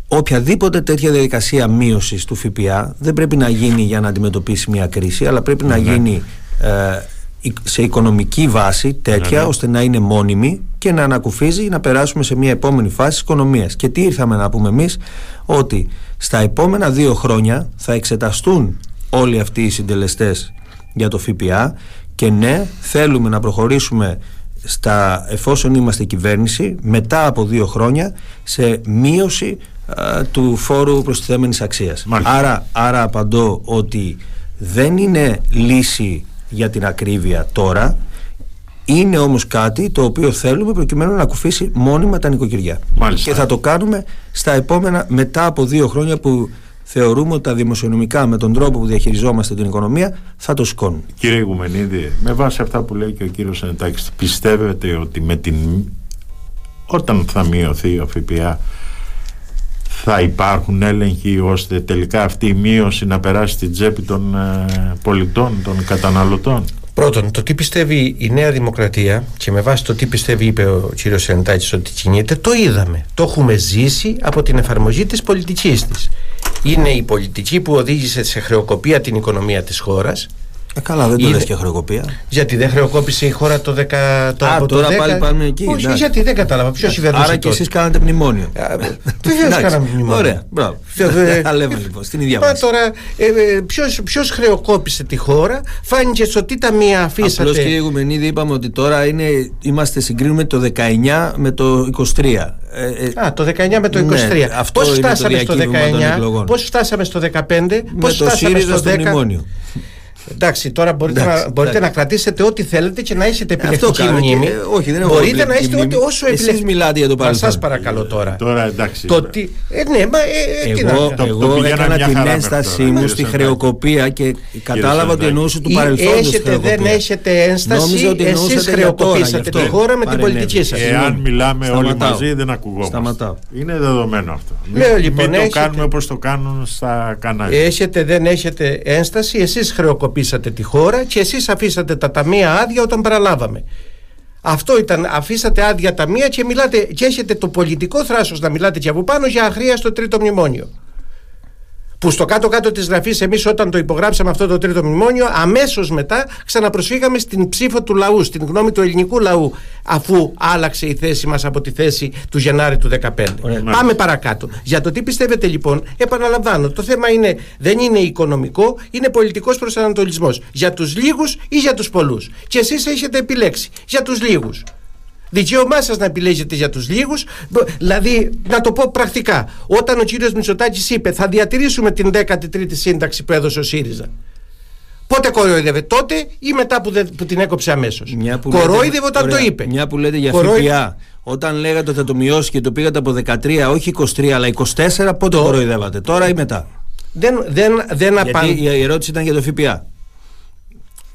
Οποιαδήποτε τέτοια διαδικασία μείωσης του ΦΠΑ δεν πρέπει να γίνει για να αντιμετωπίσει μια κρίση, αλλά πρέπει να ναι. γίνει ε, σε οικονομική βάση τέτοια ναι, ναι. ώστε να είναι μόνιμη και να ανακουφίζει να περάσουμε σε μια επόμενη φάση της οικονομίας. Και τι ήρθαμε να πούμε εμείς, ότι στα επόμενα δύο χρόνια θα εξεταστούν όλοι αυτοί οι συντελεστές για το ΦΠΑ και ναι θέλουμε να προχωρήσουμε στα, εφόσον είμαστε κυβέρνηση μετά από δύο χρόνια σε μείωση του φόρου προστιθέμενης αξίας. Άρα, άρα απαντώ ότι δεν είναι λύση για την ακρίβεια τώρα. Είναι όμως κάτι το οποίο θέλουμε προκειμένου να ακουφίσει μόνιμα τα νοικοκυριά. Και θα το κάνουμε στα επόμενα μετά από δύο χρόνια που θεωρούμε ότι τα δημοσιονομικά με τον τρόπο που διαχειριζόμαστε την οικονομία θα το σκόνουν. Κύριε Γουμενίδη, με βάση αυτά που λέει και ο κύριος Ανετάκης, πιστεύετε ότι με την... όταν θα μειωθεί ο ΦΠΑ θα υπάρχουν έλεγχοι ώστε τελικά αυτή η μείωση να περάσει στην τσέπη των ε, πολιτών, των καταναλωτών; Πρώτον, το τι πιστεύει η Νέα Δημοκρατία και με βάση το τι πιστεύει, είπε ο κύριος Σεντάκη ότι κινείται, το είδαμε. Το έχουμε ζήσει από την εφαρμογή της πολιτικής της. Είναι η πολιτική που οδήγησε σε χρεοκοπία την οικονομία της χώρας ε, καλά, δεν το λες και χρεοκοπία. Γιατί δεν χρεοκόπησε η χώρα το 10. Το Α, τώρα το 10... πάλι πάμε εκεί. Όχι, ναι. γιατί δεν κατάλαβα. Ποιος κυβερνούσε. Άρα και εσείς κάνατε μνημόνιο. Βεβαίως κάναμε μνημόνιο. Ωραία, μπράβο. Τα [LAUGHS] λέμε λοιπόν στην ίδια βάση. Τώρα, ε, ε, ποιος χρεοκόπησε τη χώρα, φάνηκε στο τι ταμεία αφήσατε. Απλώς κύριε Γουμενίδη, είπαμε ότι τώρα είναι, είμαστε συγκρίνουμε το 19 με το 23. Α, το 19 με το 23. Ναι, πώς φτάσαμε στο 19, πώς φτάσαμε στο 15, πώς φτάσαμε στο 10. Εντάξει, τώρα μπορείτε, εντάξει, να, μπορείτε να κρατήσετε ό,τι θέλετε και να έχετε επιλεκτική μνήμη. Και, όχι, δεν μπορείτε να έχετε ό,τι, όσο επιλεκτική. Εσείς μιλάτε για το παρελθόν. Σας παρακαλώ τώρα. Τώρα εντάξει. Το τι, ε, ναι, μα, ε, ε εγώ, το, εγώ το έκανα την ένστασή μου στη χρεοκοπία και κατάλαβα ότι εννοούσε του παρελθόντος Έχετε, δεν έχετε ένσταση, εσείς χρεοκοπήσατε τη χώρα με την πολιτική σας. Εάν μιλάμε όλοι μαζί δεν ακουγόμαστε. Είναι δεδομένο αυτό. Λέω λοιπόν. Μην το κάνουμε όπως το κάνουν στα κανάλια. Έχετε, δεν έχετε ένσταση, εσείς χρεοκοπήσατε τη χώρα και εσείς αφήσατε τα ταμεία άδεια όταν παραλάβαμε. Αυτό ήταν, αφήσατε άδεια ταμεία και μιλάτε και έχετε το πολιτικό θράσος να μιλάτε και από πάνω για αχρία στο τρίτο μνημόνιο που στο κάτω-κάτω της γραφής, εμείς όταν το υπογράψαμε αυτό το τρίτο μνημόνιο, αμέσως μετά ξαναπροσφύγαμε στην ψήφο του λαού, στην γνώμη του ελληνικού λαού, αφού άλλαξε η θέση μας από τη θέση του Γενάρη του 2015. Πάμε παρακάτω. Για το τι πιστεύετε λοιπόν, επαναλαμβάνω, το θέμα είναι, δεν είναι οικονομικό, είναι πολιτικός προσανατολισμός. Για τους λίγους ή για τους πολλούς. Και εσείς έχετε επιλέξει για τους λίγους. Δικαίωμά σας να επιλέγετε για τους λίγους. Δηλαδή, να το πω πρακτικά, όταν ο κύριος Μητσοτάκης είπε θα διατηρήσουμε την 13η σύνταξη που έδωσε ο ΣΥΡΙΖΑ. Πότε κορόιδευε, τότε ή μετά που, που την έκοψε αμέσως; Κορόιδευε όταν το είπε. Μια που λέτε για ΦΠΑ. Όταν λέγατε ότι θα το μειώσει και το πήγατε από 13, όχι 23, αλλά 24, πότε το... κοροϊδεύατε, τώρα ή μετά; Δεν, δεν, δεν Γιατί η ερώτηση ήταν για το ΦΠΑ.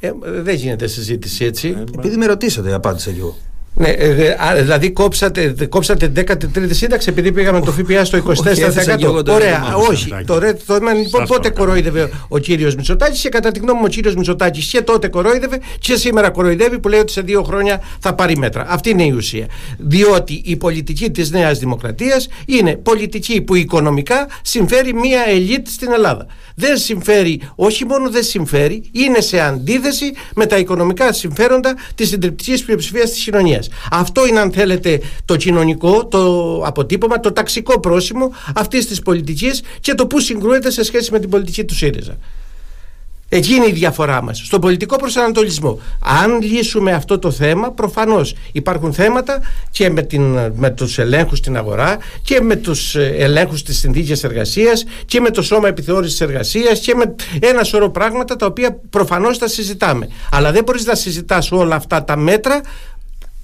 Ε, δεν γίνεται συζήτηση έτσι. Ε, Επειδή με ρωτήσατε, απάντησα κι εγώ. Ναι, ε, δηλαδή κόψατε, κόψατε 13η σύνταξη επειδή πήγαμε το ΦΠΑ στο 24%. Ωραία, όχι. Το, το, λοιπόν, πότε κορόιδευε ο κύριος Μητσοτάκης και κατά τη γνώμη μου ο κύριος Μητσοτάκης και τότε κορόιδευε και σήμερα κοροϊδεύει που λέει ότι σε δύο χρόνια θα πάρει μέτρα. Αυτή είναι η ουσία. Διότι η πολιτική της Νέας Δημοκρατίας είναι πολιτική που οικονομικά συμφέρει μία ελίτ στην Ελλάδα. Δεν συμφέρει, όχι μόνο δεν συμφέρει, είναι σε αντίθεση με τα οικονομικά συμφέροντα της συντριπτικής πλειοψηφίας της κοινωνίας. Αυτό είναι αν θέλετε το κοινωνικό, το αποτύπωμα, το ταξικό πρόσημο αυτής της πολιτικής και το που συγκρούεται σε σχέση με την πολιτική του ΣΥΡΙΖΑ. Εκεί είναι η διαφορά μας, στον πολιτικό προσανατολισμό. Αν λύσουμε αυτό το θέμα, προφανώς υπάρχουν θέματα και με, την, με τους ελέγχους στην αγορά και με τους ε, ελέγχους της συνθήκης εργασίας και με το σώμα επιθεώρησης εργασίας και με ένα σωρό πράγματα τα οποία προφανώς τα συζητάμε. Αλλά δεν μπορείς να συζητάς όλα αυτά τα μέτρα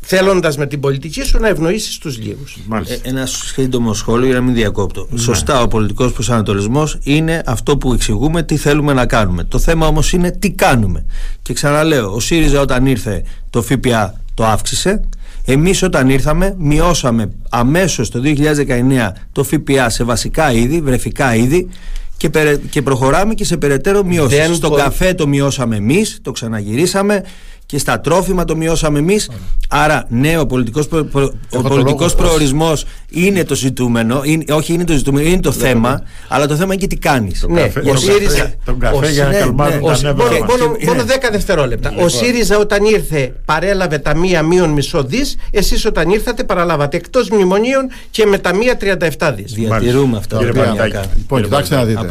θέλοντας με την πολιτική σου να ευνοήσεις τους λίγους. Ε, ένα σύντομο σχόλιο για να μην διακόπτω. Ναι. Σωστά, ο πολιτικός προσανατολισμός είναι αυτό που εξηγούμε τι θέλουμε να κάνουμε. Το θέμα όμως είναι τι κάνουμε. Και ξαναλέω, ο ΣΥΡΙΖΑ όταν ήρθε το ΦΠΑ το αύξησε. Εμείς όταν ήρθαμε μειώσαμε αμέσως το 2019 το ΦΠΑ σε βασικά είδη, βρεφικά είδη και, και προχωράμε και σε περαιτέρω μειώσεις. Στον καφέ το μειώσαμε εμείς, το ξαναγυρίσαμε και στα τρόφιμα το μειώσαμε εμείς. Άρα, ναι, ο πολιτικό ο πολιτικός προορισμός είναι το ζητούμενο. Είναι, όχι, είναι το ζητούμενο, είναι το θέμα. Αλλά το θέμα είναι και τι κάνεις. Ναι, ο ΣΥΡΙΖΑ. Τον καφέ για να ναι, καλμάρουν ναι, τα Μόνο 10 δευτερόλεπτα. Ο ΣΥΡΙΖΑ όταν ήρθε παρέλαβε τα μία μείον μισό δις. Εσείς όταν ήρθατε παραλάβατε εκτός μνημονίων και με τα μία 37 δις. Διατηρούμε αυτά τα Λοιπόν, κοιτάξτε να δείτε.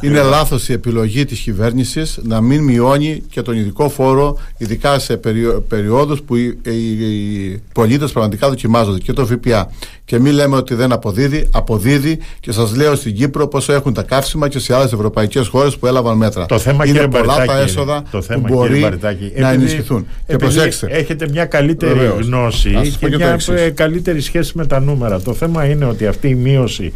Είναι λάθος η επιλογή της κυβέρνησης να μην μειώνει και τον ειδικό φόρο, ειδικά σε περιο, περιόδους που οι, οι, οι πολίτες πραγματικά δοκιμάζονται και το ΦΠΑ και μην λέμε ότι δεν αποδίδει, αποδίδει και σας λέω στην Κύπρο πόσο έχουν τα καύσιμα και σε άλλες ευρωπαϊκές χώρες που έλαβαν μέτρα. Το θέμα είναι πολλά τα έσοδα το θέμα, που μπορεί να ενισχυθούν. Και προσέξτε. Έχετε μια καλύτερη Βεβαίως. γνώση και, και μια καλύτερη σχέση με τα νούμερα. Το θέμα είναι ότι αυτή η μείωση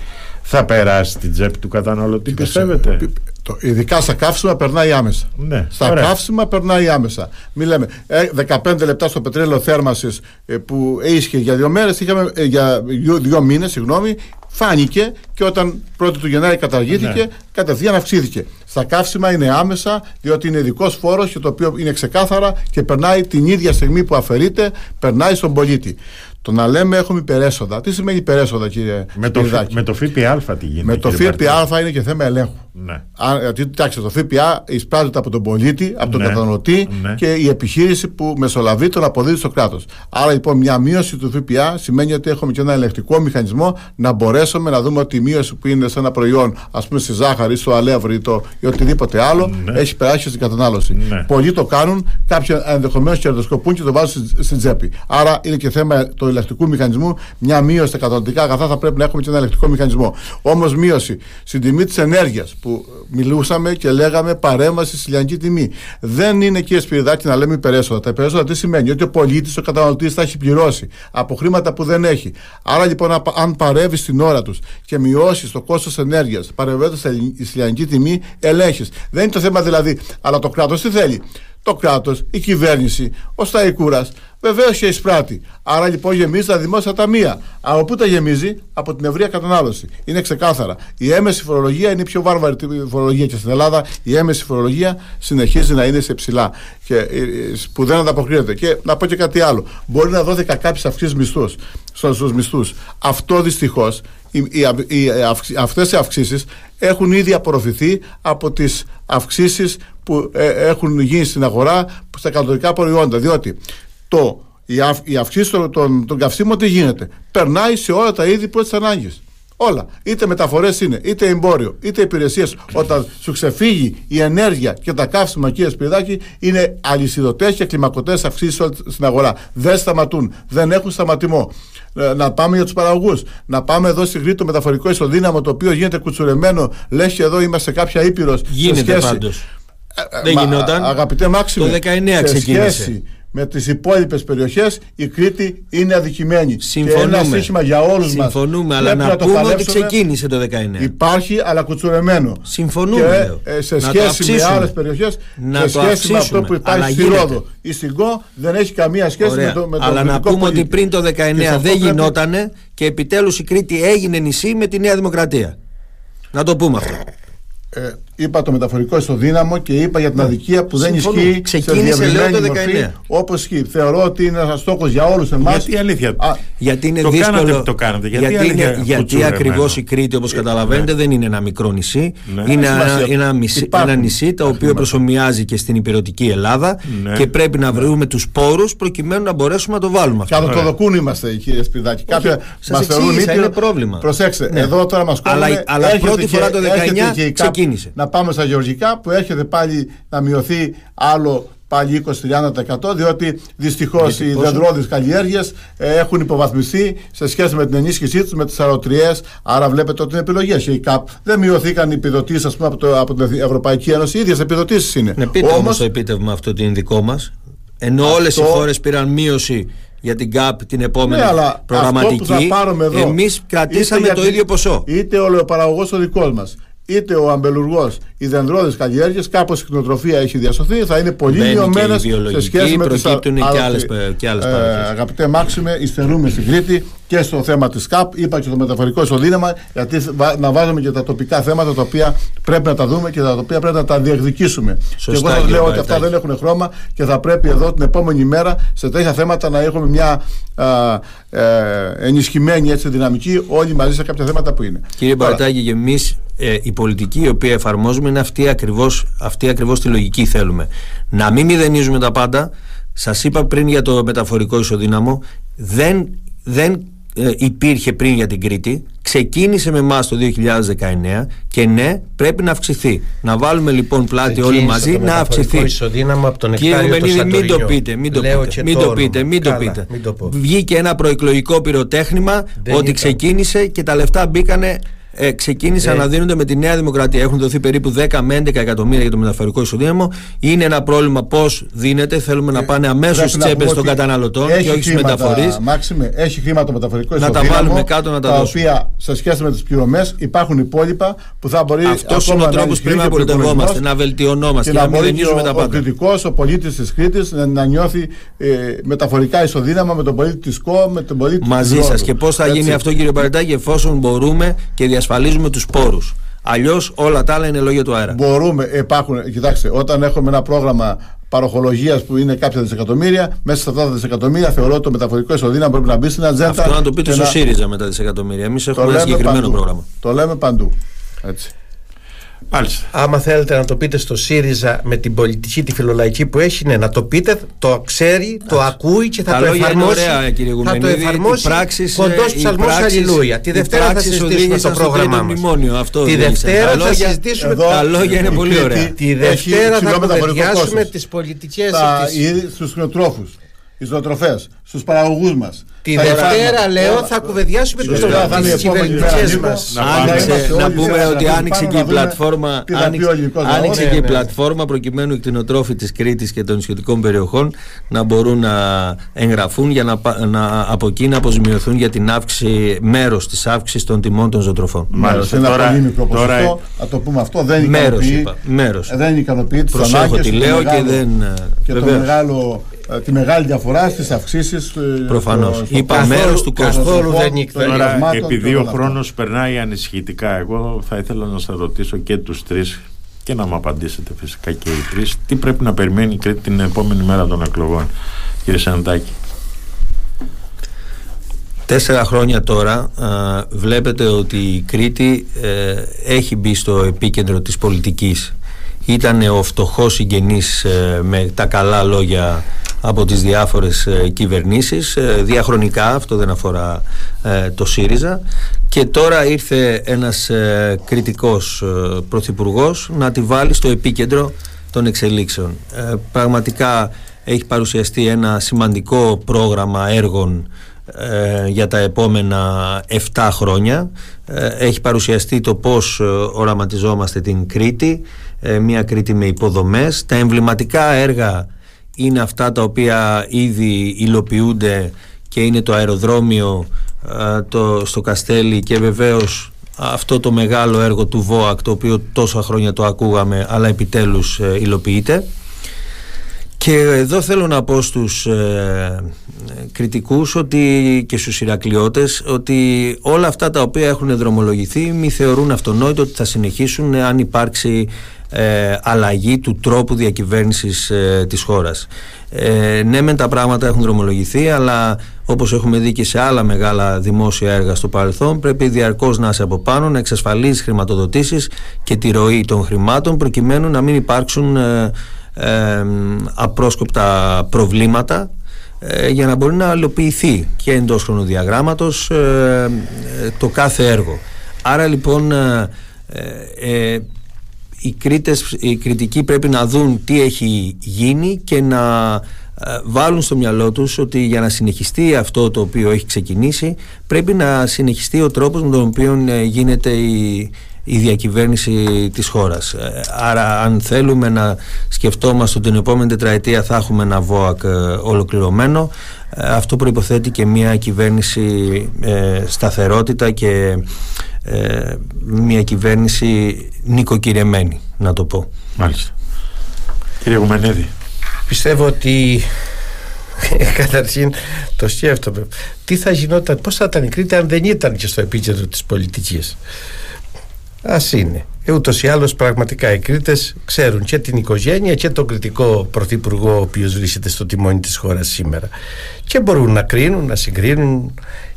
θα περάσει στην τσέπη του καταναλωτή, πιστεύετε; Το, ειδικά στα καύσιμα περνάει άμεσα. Ναι, στα ωραία. καύσιμα περνάει άμεσα. Μην λέμε 15 ε, λεπτά στο πετρέλαιο θέρμανσης ε, που ίσχυε για δύο μέρες, ε, για δύο, δύο μήνες, συγγνώμη, φάνηκε και όταν 1η του Γενάρη καταργήθηκε, ναι. κατευθείαν αυξήθηκε. Στα καύσιμα είναι άμεσα, διότι είναι ειδικός φόρος και το οποίο είναι ξεκάθαρα και περνάει την ίδια στιγμή που αφαιρείται, περνάει στον πολίτη. Το να λέμε έχουμε υπερέσοδα. Τι σημαίνει υπερέσοδα, κύριε Με το, με το ΦΠΑ τι γίνεται. Με το ΦΠΑ είναι και θέμα ελέγχου. Ναι. γιατί, κοιτάξτε, το ΦΠΑ εισπράττεται από τον πολίτη, από τον ναι. καταναλωτή ναι. και η επιχείρηση που μεσολαβεί τον αποδίδει στο κράτος. Άρα λοιπόν μια μείωση του ΦΠΑ σημαίνει ότι έχουμε και ένα ελεκτικό μηχανισμό να μπορέσουμε να δούμε ότι η μείωση που είναι σε ένα προϊόν, ας πούμε στη ζάχαρη, στο αλεύρι ή, το, ή οτιδήποτε άλλο, ναι. έχει περάσει στην κατανάλωση. Ναι. Πολλοί το κάνουν, κάποιοι ενδεχομένως κερδοσκοπούν και το βάζουν στην τσέπη. Άρα είναι και θέμα το του ηλεκτρικού μηχανισμού, μια μείωση στα καταναλωτικά αγαθά θα πρέπει να έχουμε και ένα ηλεκτρικό μηχανισμό. Όμως μείωση στην τιμή της ενέργειας που μιλούσαμε και λέγαμε παρέμβαση στη λιανική τιμή. Δεν είναι κύριε Σπυριδάκη να λέμε υπερέσοδα. Τα υπερέσοδα τι σημαίνει, ότι ο πολίτης, ο καταναλωτής θα έχει πληρώσει από χρήματα που δεν έχει. Άρα λοιπόν, αν παρεύεις στην ώρα τους και μειώσεις το κόστος ενέργειας, παρεμβαίνοντας στη λιανική τιμή, ελέγχεις. Δεν είναι το θέμα δηλαδή, αλλά το κράτος τι θέλει; Το κράτος, η κυβέρνηση, ο Σταϊκούρας, βεβαίως και εισπράττει. Άρα λοιπόν γεμίζει τα δημόσια ταμεία. Από πού τα γεμίζει, από την ευρεία κατανάλωση. Είναι ξεκάθαρα. Η έμεση φορολογία είναι η πιο βάρβαρη φορολογία και στην Ελλάδα η έμεση φορολογία συνεχίζει να είναι σε ψηλά και, ε, ε, που δεν ανταποκρίνεται. Και να πω και κάτι άλλο. Μπορεί να δόθηκα κάποιες αυξήσεις μισθούς στους μισθούς. Αυτό δυστυχώς οι, οι, οι, αυτές οι αυξήσεις έχουν ήδη απορροφηθεί από τις αυξήσεις που ε, έχουν γίνει στην αγορά στα κατοικά προϊόντα διότι το, η, αυ, η αυξήση των, των, των καυσίμων τι γίνεται; Περνάει σε όλα τα είδη πρώτης ανάγκης Όλα. Είτε μεταφορές είναι, είτε εμπόριο, είτε υπηρεσίες. Όταν σου ξεφύγει η ενέργεια και τα καύσιμα, κύριε Σπυρδάκη, είναι αλυσιδωτές και κλιμακωτές αυξήσεις στην αγορά. Δεν σταματούν. Δεν έχουν σταματημό. Ε, να πάμε για τους παραγωγούς. Να πάμε εδώ στη Κρήτη το μεταφορικό ισοδύναμο το οποίο γίνεται κουτσουρεμένο. Λες και εδώ είμαστε κάποια ήπειρος. Γίνεται πάντως. Ε, ε, Δεν γινόταν. Αγαπητέ Μάξιμο, το 19 ξεκίνησε με τις υπόλοιπες περιοχές η Κρήτη είναι αδικημένη. Συμφωνούμε. Και ένα σύστημα για όλους μας. Συμφωνούμε, αλλά να, να πούμε ότι ξεκίνησε το 19. Υπάρχει, αλλά κουτσουρεμένο. Συμφωνούμε. Και, ε, σε σχέση με άλλες περιοχές, να σε σχέση με αυτό που υπάρχει στη Ρόδο. Η Συγκό δεν έχει καμία σχέση με το, με το Αλλά να πούμε ότι πριν το 19 δεν γινότανε και επιτέλους η Κρήτη έγινε νησί με τη Νέα Δημοκρατία. Να το πούμε αυτό. Ε, είπα το μεταφορικό ισοδύναμο και είπα για την ναι. αδικία που δεν ισχύει Ξεκίνησε σε λέω το 19. Όπως ισχύει. Θεωρώ ότι είναι ένας στόχος για όλους εμάς. Γιατί αλήθεια. Α, γιατί είναι το δύσκολο. Κάνατε, το κάνετε. Γιατί, γιατί, είναι, γιατί ακριβώς η Κρήτη, όπως καταλαβαίνετε, ναι. δεν είναι ένα μικρό νησί. Ναι. Είναι ένα, ένα, μισή, ένα νησί το οποίο προσωμιάζει και στην υπηρετική Ελλάδα ναι. και πρέπει να βρούμε τους πόρους προκειμένου να μπορέσουμε να το βάλουμε αυτό. Κατά το δοκούν είμαστε, κύριε Σπιδάκη. Κάποια μας θεωρούν είναι πρόβλημα. Προσέξτε, εδώ τώρα μας Αλλά πρώτη φορά το 19 ξεκίνησε να πάμε στα γεωργικά που έρχεται πάλι να μειωθεί άλλο πάλι 20-30% διότι δυστυχώς οι δεντρόδει καλλιέργειες ε, έχουν υποβαθμιστεί σε σχέση με την ενίσχυσή τους με τις αεροτριές. Άρα βλέπετε ότι είναι επιλογές. Η ΚΑΠ δεν μειωθήκαν οι επιδοτήσεις από, από την Ευρωπαϊκή Ένωση, οι ίδιες επιδοτήσεις είναι. Ναι, πείτε όμως το επίτευγμα αυτό ότι είναι δικό μας. Ενώ αυτό... όλες οι χώρες πήραν μείωση για την ΚΑΠ την επόμενη ναι, προγραμματική. Εμείς κρατήσαμε το ίδιο ποσό. Είτε ο παραγωγό ο δικός μας, είτε ο αμπελουργός, οι δεντρόδε καλλιέργειες, κάπως η κτηνοτροφία έχει διασωθεί, θα είναι πολύ μειωμένες σε σχέση με τις άλλες και άλλες ε, Αγαπητέ Μάξιμε, υστερούμε στην Κρήτη και στο θέμα της ΚΑΠ. Είπα και το μεταφορικό εισοδύναμα, γιατί να βάζουμε και τα τοπικά θέματα τα οποία πρέπει να τα δούμε και τα οποία πρέπει να τα διεκδικήσουμε. Σωστά, και εγώ σας λέω ότι αυτά δεν έχουν χρώμα και θα πρέπει εδώ την επόμενη μέρα σε τέτοια θέματα να έχουμε μια α, ε, ενισχυμένη έτσι, δυναμική όλοι μαζί σε κάποια θέματα που είναι. Κύριε Μπαρτάκη, και εμείς ε, η πολιτική η οποία εφαρμόζουμε είναι αυτή ακριβώς, αυτή ακριβώς τη λογική θέλουμε. Να μην μηδενίζουμε τα πάντα. Σας είπα πριν για το μεταφορικό ισοδύναμο, δεν, δεν ε, υπήρχε πριν για την Κρήτη, ξεκίνησε με εμάς το 2019 και ναι, πρέπει να αυξηθεί. Να βάλουμε λοιπόν πλάτη όλοι μαζί να αυξηθεί. Ισοδύναμο από τον Κύριε Μενίδη, μην το πείτε, μην το πείτε, μην το πείτε, μην το πείτε. Βγήκε ένα προεκλογικό πυροτέχνημα ότι ξεκίνησε και τα λεφτά μπήκανε ε, ξεκίνησαν ε. να δίνονται με τη Νέα Δημοκρατία. Έχουν δοθεί περίπου 10 με 11 εκατομμύρια για το μεταφορικό ισοδύναμο. Είναι ένα πρόβλημα πώς δίνεται. Θέλουμε να ε, πάνε αμέσως στι τσέπες των καταναλωτών και όχι στους μεταφορείς. Μάξιμε, έχει χρήμα το μεταφορικό ισοδύναμο. Να τα βάλουμε κάτω να τα, τα δώσουμε. Τα οποία σε σχέση με τις πληρωμές υπάρχουν υπόλοιπα που θα μπορεί Αυτός είναι ο τρόπος που πρέπει να πολιτευόμαστε, να βελτιωνόμαστε και, να μην δινήσουμε τα πάντα. Ο κριτικός, ο πολίτης της Κρήτης να νιώθει μεταφορικά ισοδύναμα με τον πολίτη της ΚΟ, με τον πολίτη Μαζί σας. Και πώς θα γίνει αυτό, κύριε Παρετάκη, εφόσον μπορούμε και διασφαλίζουμε τους πόρους. Αλλιώς όλα τα άλλα είναι λόγια του αέρα. Μπορούμε, υπάρχουν, κοιτάξτε, όταν έχουμε ένα πρόγραμμα παροχολογίας που είναι κάποια δισεκατομμύρια, μέσα σε αυτά τα δισεκατομμύρια θεωρώ ότι το μεταφορικό εισοδήμα πρέπει να μπει στην ατζέντα. Αυτό να το πείτε στο να... ΣΥΡΙΖΑ με τα δισεκατομμύρια. Εμείς έχουμε ένα συγκεκριμένο παντού. πρόγραμμα. Το λέμε παντού. Έτσι. Μάλιστα. Άμα θέλετε να το πείτε στο ΣΥΡΙΖΑ με την πολιτική, τη φιλολαϊκή που έχει, ναι, να το πείτε, το ξέρει, το ακούει και θα Τα το εφαρμόσει. Ωραία, κύριε θα το εφαρμόσει κοντός ψαλμό Αλληλούια. Τη Δευτέρα θα συζητήσουμε το πρόγραμμά μας. Τη Δευτέρα θα συζητήσουμε. Τα λόγια είναι πολύ ωραία. Τη Δευτέρα θα κουβεντιάσουμε τις πολιτικές. Στους κτηνοτρόφους ζωοτροφές, στους παραγωγούς μας. Τη Δευτέρα, λέω, θα κουβεντιάσουμε του κυβερνητικέ μας. Να πούμε ότι άνοιξε και η πλατφόρμα. Άνοιξε και η πλατφόρμα προκειμένου οι κτηνοτρόφοι της Κρήτης και των σχετικών περιοχών να μπορούν να εγγραφούν για να από εκεί να αποζημιωθούν για την αύξηση, μέρος της αύξησης των τιμών των ζωοτροφών. Μάλιστα. Ένα πολύ μικρό ποσοστό. Να το πούμε αυτό. Δεν ικανοποιεί, δεν ικανοποιεί τις ανάγκες. τι λέω και δεν. Και το μεγάλο ε, τη μεγάλη διαφορά στις αυξήσεις. Ε, Προφανώς. Είπα μέρος του καθόλου δεν Τώρα, επειδή ο χρόνος περνάει ανησυχητικά, εγώ θα ήθελα να σας ρωτήσω και τους τρεις και να μου απαντήσετε φυσικά και οι τρεις, τι πρέπει να περιμένει η Κρήτη την επόμενη μέρα των εκλογών, κύριε Σαντάκη; Τέσσερα χρόνια τώρα βλέπετε ότι η Κρήτη ε, έχει μπει στο επίκεντρο της πολιτικής. Ήταν ο φτωχός συγγενής με τα καλά λόγια από τις διάφορες ε, κυβερνήσεις. Ε, διαχρονικά, αυτό δεν αφορά ε, το ΣΥΡΙΖΑ. Και τώρα ήρθε ένας κριτικός πρωθυπουργός να τη βάλει στο επίκεντρο των εξελίξεων. Πραγματικά έχει παρουσιαστεί ένα σημαντικό πρόγραμμα έργων για τα επόμενα 7 χρόνια. Έχει παρουσιαστεί το πώς οραματιζόμαστε την Κρήτη μια Κρήτη με υποδομές. Τα εμβληματικά έργα είναι αυτά τα οποία ήδη υλοποιούνται και είναι το αεροδρόμιο το, στο Καστέλι και βεβαίως αυτό το μεγάλο έργο του ΒΟΑΚ το οποίο τόσα χρόνια το ακούγαμε αλλά επιτέλους ε, υλοποιείται και εδώ θέλω να πω στους ε, κριτικούς ότι, και στους Ηρακλειώτες ότι όλα αυτά τα οποία έχουν δρομολογηθεί μη θεωρούν αυτονόητο ότι θα συνεχίσουν αν υπάρξει ε, αλλαγή του τρόπου διακυβέρνησης ε, της χώρας. Ε, ναι μεν τα πράγματα έχουν δρομολογηθεί αλλά όπως έχουμε δει και σε άλλα μεγάλα δημόσια έργα στο παρελθόν πρέπει διαρκώς να είσαι από πάνω να εξασφαλίζεις χρηματοδοτήσεις και τη ροή των χρημάτων προκειμένου να μην υπάρξουν ε, ε απρόσκοπτα προβλήματα ε, για να μπορεί να αλλοποιηθεί και εντός χρονοδιαγράμματος το κάθε έργο. Άρα λοιπόν οι, κρίτες, οι κριτικοί πρέπει να δουν τι έχει γίνει και να ε, βάλουν στο μυαλό τους ότι για να συνεχιστεί αυτό το οποίο έχει ξεκινήσει πρέπει να συνεχιστεί ο τρόπος με τον οποίο ε, γίνεται η, η διακυβέρνηση της χώρας. Ε, άρα αν θέλουμε να σκεφτόμαστε ότι την επόμενη τετραετία θα έχουμε ένα ΒΟΑΚ ολοκληρωμένο αυτό προϋποθέτει και μια κυβέρνηση σταθερότητα και ε, μια κυβέρνηση νοικοκυρεμένη να το πω. Μάλιστα. Κύριε Γουμενέδη. Πιστεύω ότι [LAUGHS] καταρχήν το σκέφτομαι. Τι θα γινόταν, πώς θα ήταν η Κρήτη αν δεν ήταν και στο επίκεντρο της πολιτικής; Ας είναι ε, Ούτως ή άλλως, πραγματικά οι Κρήτες ξέρουν και την οικογένεια και τον κριτικό πρωθυπουργό, ο οποίος βρίσκεται στο τιμόνι της χώρας σήμερα. Και μπορούν να κρίνουν, να συγκρίνουν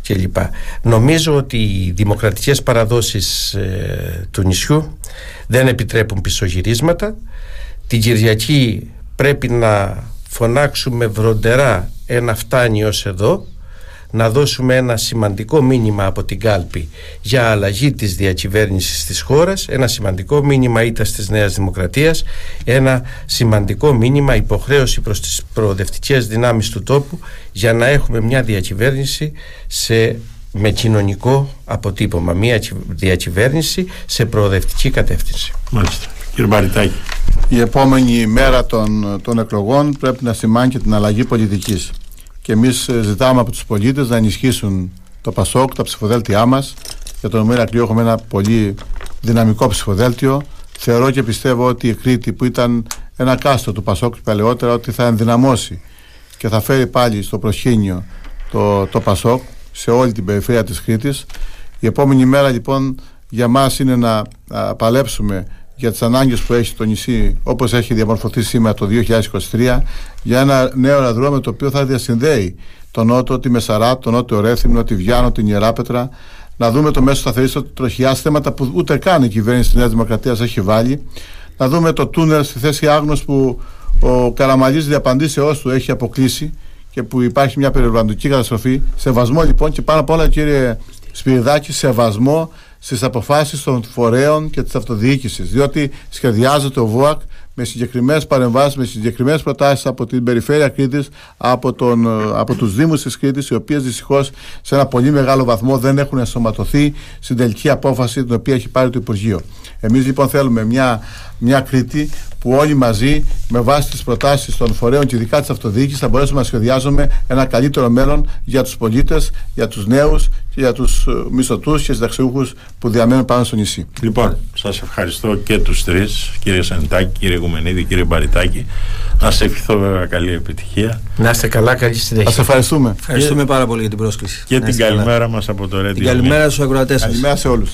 κλπ. Νομίζω ότι οι δημοκρατικές παραδόσεις ε, του νησιού δεν επιτρέπουν πισωγυρίσματα. Την Κυριακή πρέπει να φωνάξουμε βροντερά ένα φτάνει ως εδώ να δώσουμε ένα σημαντικό μήνυμα από την κάλπη για αλλαγή της διακυβέρνησης της χώρας, ένα σημαντικό μήνυμα ήττα της Νέας Δημοκρατίας, ένα σημαντικό μήνυμα υποχρέωση προς τις προοδευτικές δυνάμεις του τόπου για να έχουμε μια διακυβέρνηση σε με κοινωνικό αποτύπωμα, μια διακυβέρνηση σε προοδευτική κατεύθυνση. Μάλιστα. Κύριε Μπαριτάκη. Η επόμενη μέρα των, των εκλογών πρέπει να σημάνει και την αλλαγή πολιτικής και εμείς ε, ζητάμε από τους πολίτες να ενισχύσουν το ΠΑΣΟΚ, τα ψηφοδέλτια μας. Για τον Ομέρα Κλειό έχουμε ένα πολύ δυναμικό ψηφοδέλτιο. Θεωρώ και πιστεύω ότι η Κρήτη που ήταν ένα κάστρο του ΠΑΣΟΚ παλαιότερα ότι θα ενδυναμώσει και θα φέρει πάλι στο προσκήνιο το, το ΠΑΣΟΚ σε όλη την περιφέρεια της Κρήτης. Η επόμενη μέρα λοιπόν για μας είναι να παλέψουμε για τις ανάγκες που έχει το νησί όπως έχει διαμορφωθεί σήμερα το 2023 για ένα νέο αεροδρόμιο το οποίο θα διασυνδέει τον Νότο, τη Μεσαρά, τον Νότο Ρέθυμνο, τη Βιάνο, την Ιεράπετρα να δούμε το μέσο σταθερής τροχιά θέματα που ούτε καν η κυβέρνηση της Νέας Δημοκρατίας έχει βάλει να δούμε το τούνελ στη θέση Άγνος που ο Καραμαλής διαπαντήσεώς του έχει αποκλείσει και που υπάρχει μια περιβαλλοντική καταστροφή. Σεβασμό λοιπόν και πάνω απ' όλα κύριε Σπυριδάκη, σεβασμό στις αποφάσεις των φορέων και της αυτοδιοίκησης. Διότι σχεδιάζεται ο ΒΟΑΚ με συγκεκριμένες παρεμβάσεις, με συγκεκριμένες προτάσεις από την περιφέρεια Κρήτης, από, τον, από τους Δήμους της Κρήτης, οι οποίες δυστυχώς σε ένα πολύ μεγάλο βαθμό δεν έχουν ενσωματωθεί στην τελική απόφαση την οποία έχει πάρει το Υπουργείο. Εμείς λοιπόν θέλουμε μια, μια Κρήτη που όλοι μαζί, με βάση τις προτάσεις των φορέων και ειδικά της αυτοδιοίκησης, θα μπορέσουμε να σχεδιάζουμε ένα καλύτερο μέλλον για τους πολίτες, για τους νέους και για τους ε, μισθωτούς και συνταξιούχου που διαμένουν πάνω στο νησί. Λοιπόν, σας ευχαριστώ και τους τρεις, κύριε Σαντάκη, κύριε Γουμενίδη, κύριε Μπαριτάκη. Να σε ευχηθώ βέβαια καλή επιτυχία. Να είστε καλά, καλή συνέχεια. Σας ευχαριστούμε. Ευχαριστούμε πάρα πολύ για την πρόσκληση. Και την καλημέρα μας από το Ρέντι. Την καλημέρα στους ακροατές Καλημέρα σε όλους.